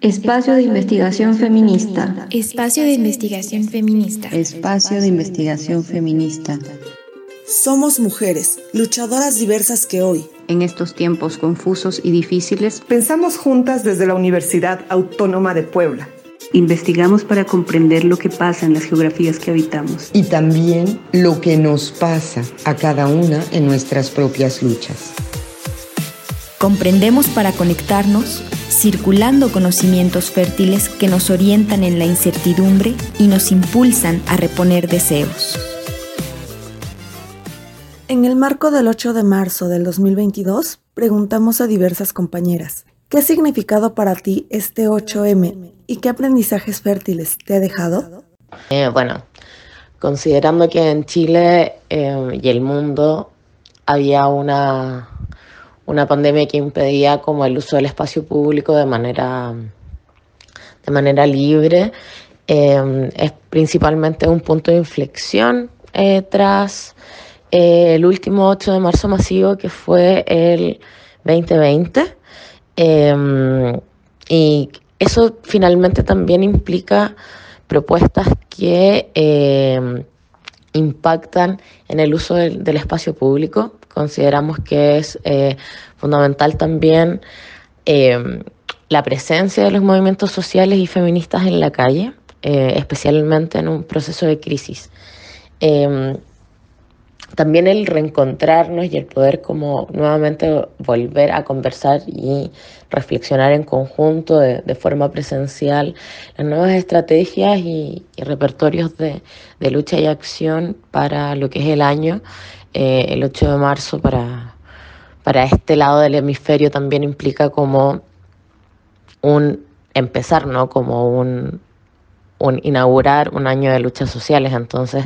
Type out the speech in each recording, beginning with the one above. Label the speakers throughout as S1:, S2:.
S1: Espacio de investigación feminista.
S2: Espacio de investigación feminista.
S3: Espacio de investigación feminista.
S4: Somos mujeres, luchadoras diversas que hoy,
S3: en estos tiempos confusos y difíciles,
S5: pensamos juntas desde la Universidad Autónoma de Puebla.
S6: Investigamos para comprender lo que pasa en las geografías que habitamos.
S7: Y también lo que nos pasa a cada una en nuestras propias luchas.
S2: Comprendemos para conectarnos circulando conocimientos fértiles que nos orientan en la incertidumbre y nos impulsan a reponer deseos.
S4: En el marco del 8 de marzo del 2022, preguntamos a diversas compañeras, ¿qué ha significado para ti este 8M y qué aprendizajes fértiles te ha dejado?
S8: Eh, bueno, considerando que en Chile eh, y el mundo había una una pandemia que impedía como el uso del espacio público de manera, de manera libre. Em, es principalmente un punto de inflexión eh, tras eh, el último 8 de marzo masivo que fue el 2020. Em, y eso finalmente también implica propuestas que em, impactan en el uso del espacio público Consideramos que es eh, fundamental también em, la presencia de los movimientos sociales y feministas en la calle, eh, especialmente en un proceso de crisis. Em, también el reencontrarnos y el poder como nuevamente volver a conversar y reflexionar en conjunto de, forma presencial las nuevas estrategias y, repertorios de, lucha y acción para lo que es el año eh, el 8 de marzo para, para este lado del hemisferio también implica como un empezar, ¿no? Como un, un inaugurar un año de luchas sociales. Entonces,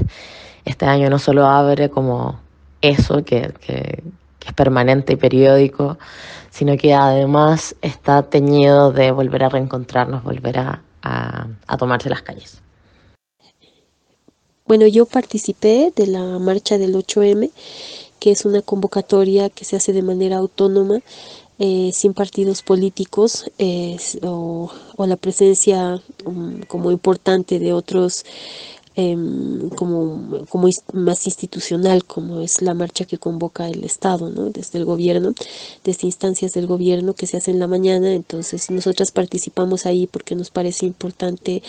S8: este año no solo abre como eso, que, que, es permanente y periódico, sino que además está teñido de volver a reencontrarnos, volver a, a, a tomarse las calles.
S9: Bueno, yo participé de la marcha del 8M, que es una convocatoria que se hace de manera autónoma, eh, sin partidos políticos o, la presencia um, como importante de otros Em, como, como más institucional, como es la marcha que convoca el Estado, ¿no? desde el gobierno, desde instancias del gobierno que se hace en la mañana. Entonces, nosotras participamos ahí porque nos parece importante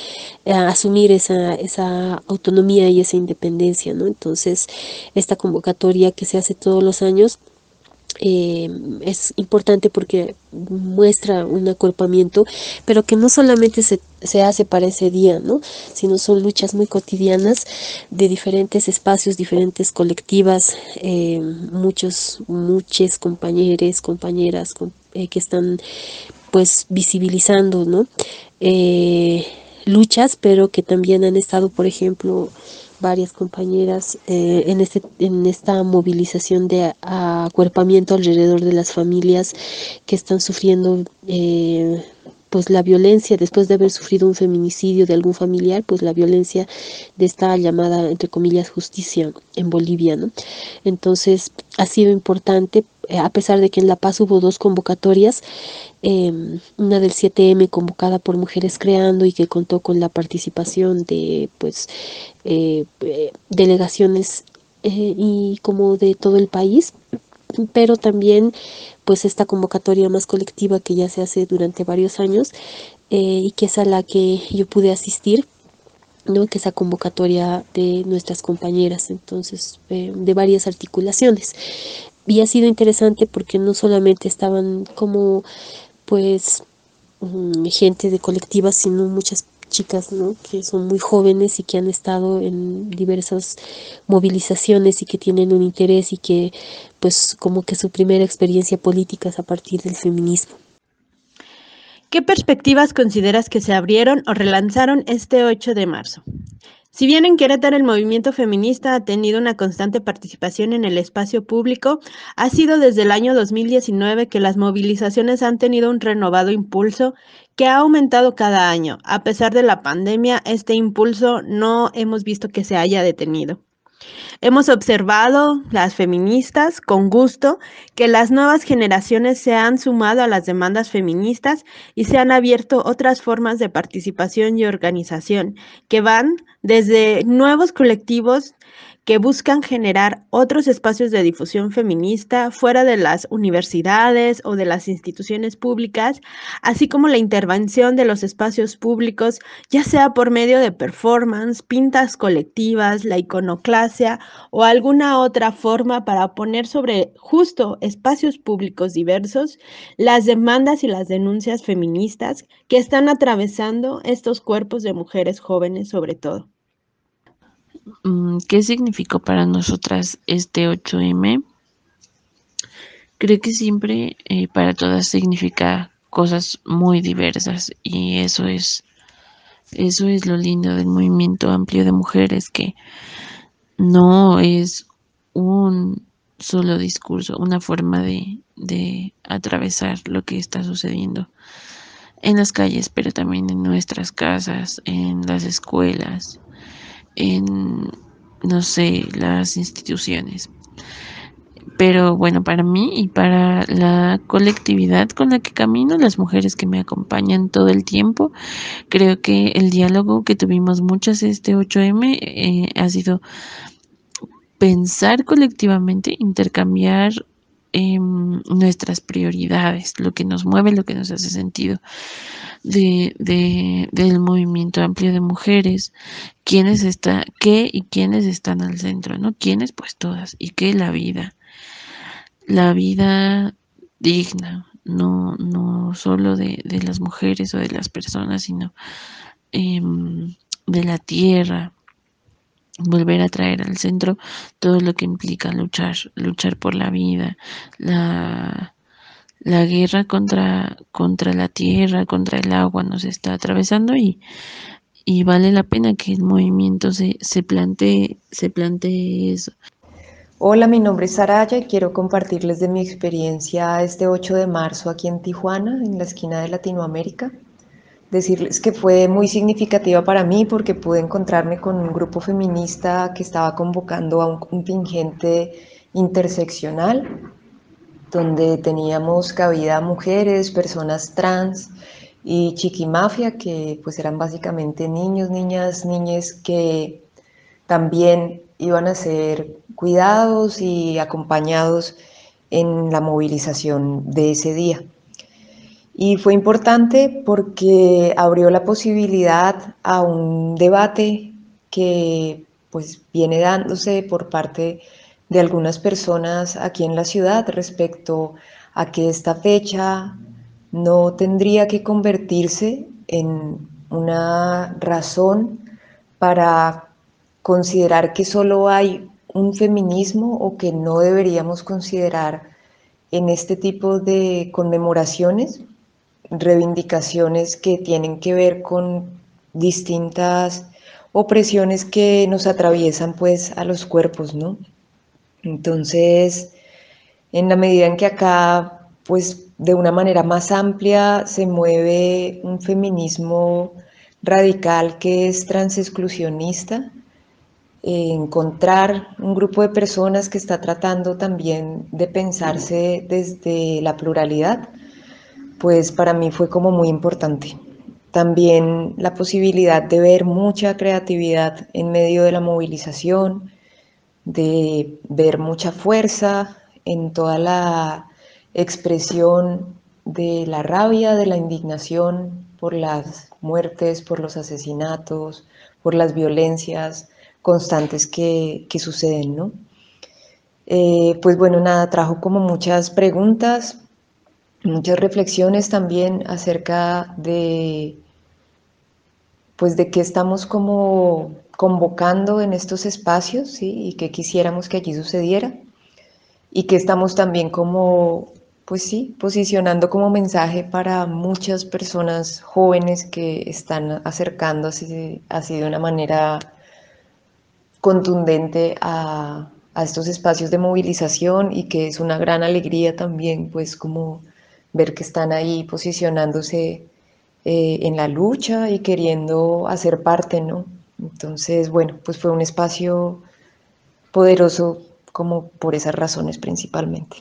S9: eh, asumir esa, esa autonomía y esa independencia. ¿no? Entonces, esta convocatoria que se hace todos los años eh, es importante porque muestra un acuerpamiento, pero que no solamente se, hace para ese día, ¿no? sino son luchas muy cotidianas de diferentes espacios, diferentes colectivas, eh, muchos, muchas compañeros, compañeras eh, que están pues visibilizando ¿no? luchas, pero que también han estado, por ejemplo, varias compañeras eh, en, este, en esta movilización de acuerpamiento alrededor de las familias que están sufriendo eh, pues la violencia después de haber sufrido un feminicidio de algún familiar, pues la violencia de esta llamada, entre comillas, justicia en Bolivia, ¿no? Entonces ha sido importante, eh, a pesar de que en La Paz hubo dos convocatorias, em, una del 7M convocada por Mujeres Creando y que contó con la participación de, pues, eh, eh, delegaciones y como de todo el país, pero también pues esta convocatoria más colectiva que ya se hace durante varios años eh, y que es a la que yo pude asistir, ¿no? que esa convocatoria de nuestras compañeras, entonces eh, de varias articulaciones. Y ha sido interesante porque no solamente estaban como pues mm, gente de colectivas, sino muchas chicas ¿no? que son muy jóvenes y que han estado en diversas movilizaciones y que tienen un interés y que pues como que su primera experiencia política es a partir del feminismo.
S10: ¿Qué perspectivas consideras que se abrieron o relanzaron este 8 de marzo? Si bien en Querétaro el movimiento feminista ha tenido una constante participación en el espacio público, ha sido desde el año 2019 que las movilizaciones han tenido un renovado impulso que ha aumentado cada año. A pesar de la pandemia, este impulso no hemos visto que se haya detenido. Hemos observado, las feministas, con gusto, que las nuevas generaciones se han sumado a las demandas feministas y se han abierto otras formas de participación y organización que van desde nuevos colectivos que buscan generar otros espacios de difusión feminista fuera de las universidades o de las instituciones públicas, así como la intervención de los espacios públicos, ya sea por medio de performance, pintas colectivas, la iconoclasia o alguna otra forma para poner sobre justo espacios públicos diversos las demandas y las denuncias feministas que están atravesando estos cuerpos de mujeres jóvenes sobre todo.
S11: Mm, ¿Qué significó para nosotras este 8M? Creo que siempre eh, para todas significa cosas muy diversas y eso es eso es lo lindo del movimiento amplio de mujeres que no es un solo discurso, una forma de, de atravesar lo que está sucediendo en las calles, pero también en nuestras casas, en las escuelas, en, no sé, las instituciones. Pero bueno, para mí y para la colectividad con la que camino, las mujeres que me acompañan todo el tiempo, creo que el diálogo que tuvimos muchas este 8M eh, ha sido pensar colectivamente, intercambiar em, nuestras prioridades, lo que nos mueve, lo que nos hace sentido de, del movimiento amplio de mujeres, quiénes está, qué y quiénes están al centro, ¿no? ¿Quiénes? Pues todas, y qué la vida, la vida digna, no, no solo de, de las mujeres o de las personas, sino em, de la tierra, volver a traer al centro todo lo que implica luchar, luchar por la vida, la, la guerra contra, contra la tierra, contra el agua nos está atravesando y, y vale la pena que el movimiento se, se, plantee, se plantee eso.
S12: Hola, mi nombre es Saraya y quiero compartirles de mi experiencia este 8 de marzo aquí en Tijuana, en la esquina de Latinoamérica. Decirles que fue muy significativa para mí porque pude encontrarme con un grupo feminista que estaba convocando a un contingente interseccional donde teníamos cabida mujeres, personas trans y chiquimafia, que pues eran básicamente niños, niñas, niñas que también iban a ser cuidados y acompañados en la movilización de ese día. Y fue importante porque abrió la posibilidad a un debate que pues viene dándose por parte de algunas personas aquí en la ciudad respecto a que esta fecha no tendría que convertirse en una razón para considerar que solo hay un feminismo o que no deberíamos considerar en este tipo de conmemoraciones reivindicaciones que tienen que ver con distintas opresiones que nos atraviesan pues a los cuerpos, ¿no? Entonces, en la medida en que acá, pues de una manera más amplia, se mueve un feminismo radical que es transexclusionista, encontrar un grupo de personas que está tratando también de pensarse desde la pluralidad, pues para mí fue como muy importante. También la posibilidad de ver mucha creatividad en medio de la movilización, de ver mucha fuerza en toda la expresión de la rabia, de la indignación por las muertes, por los asesinatos, por las violencias constantes que, suceden, ¿no? Eh, pues bueno, nada, trajo como muchas preguntas, muchas reflexiones también acerca de, pues de qué estamos como convocando en estos espacios y que quisiéramos que allí sucediera. Y que estamos también como, pues sí, posicionando como mensaje para muchas personas jóvenes que están acercándose así de una manera contundente a, a estos espacios de movilización y que es una gran alegría también pues como ver que están ahí posicionándose eh, en la lucha y queriendo hacer parte, ¿no? Entonces, bueno, pues fue un espacio poderoso como por esas razones principalmente.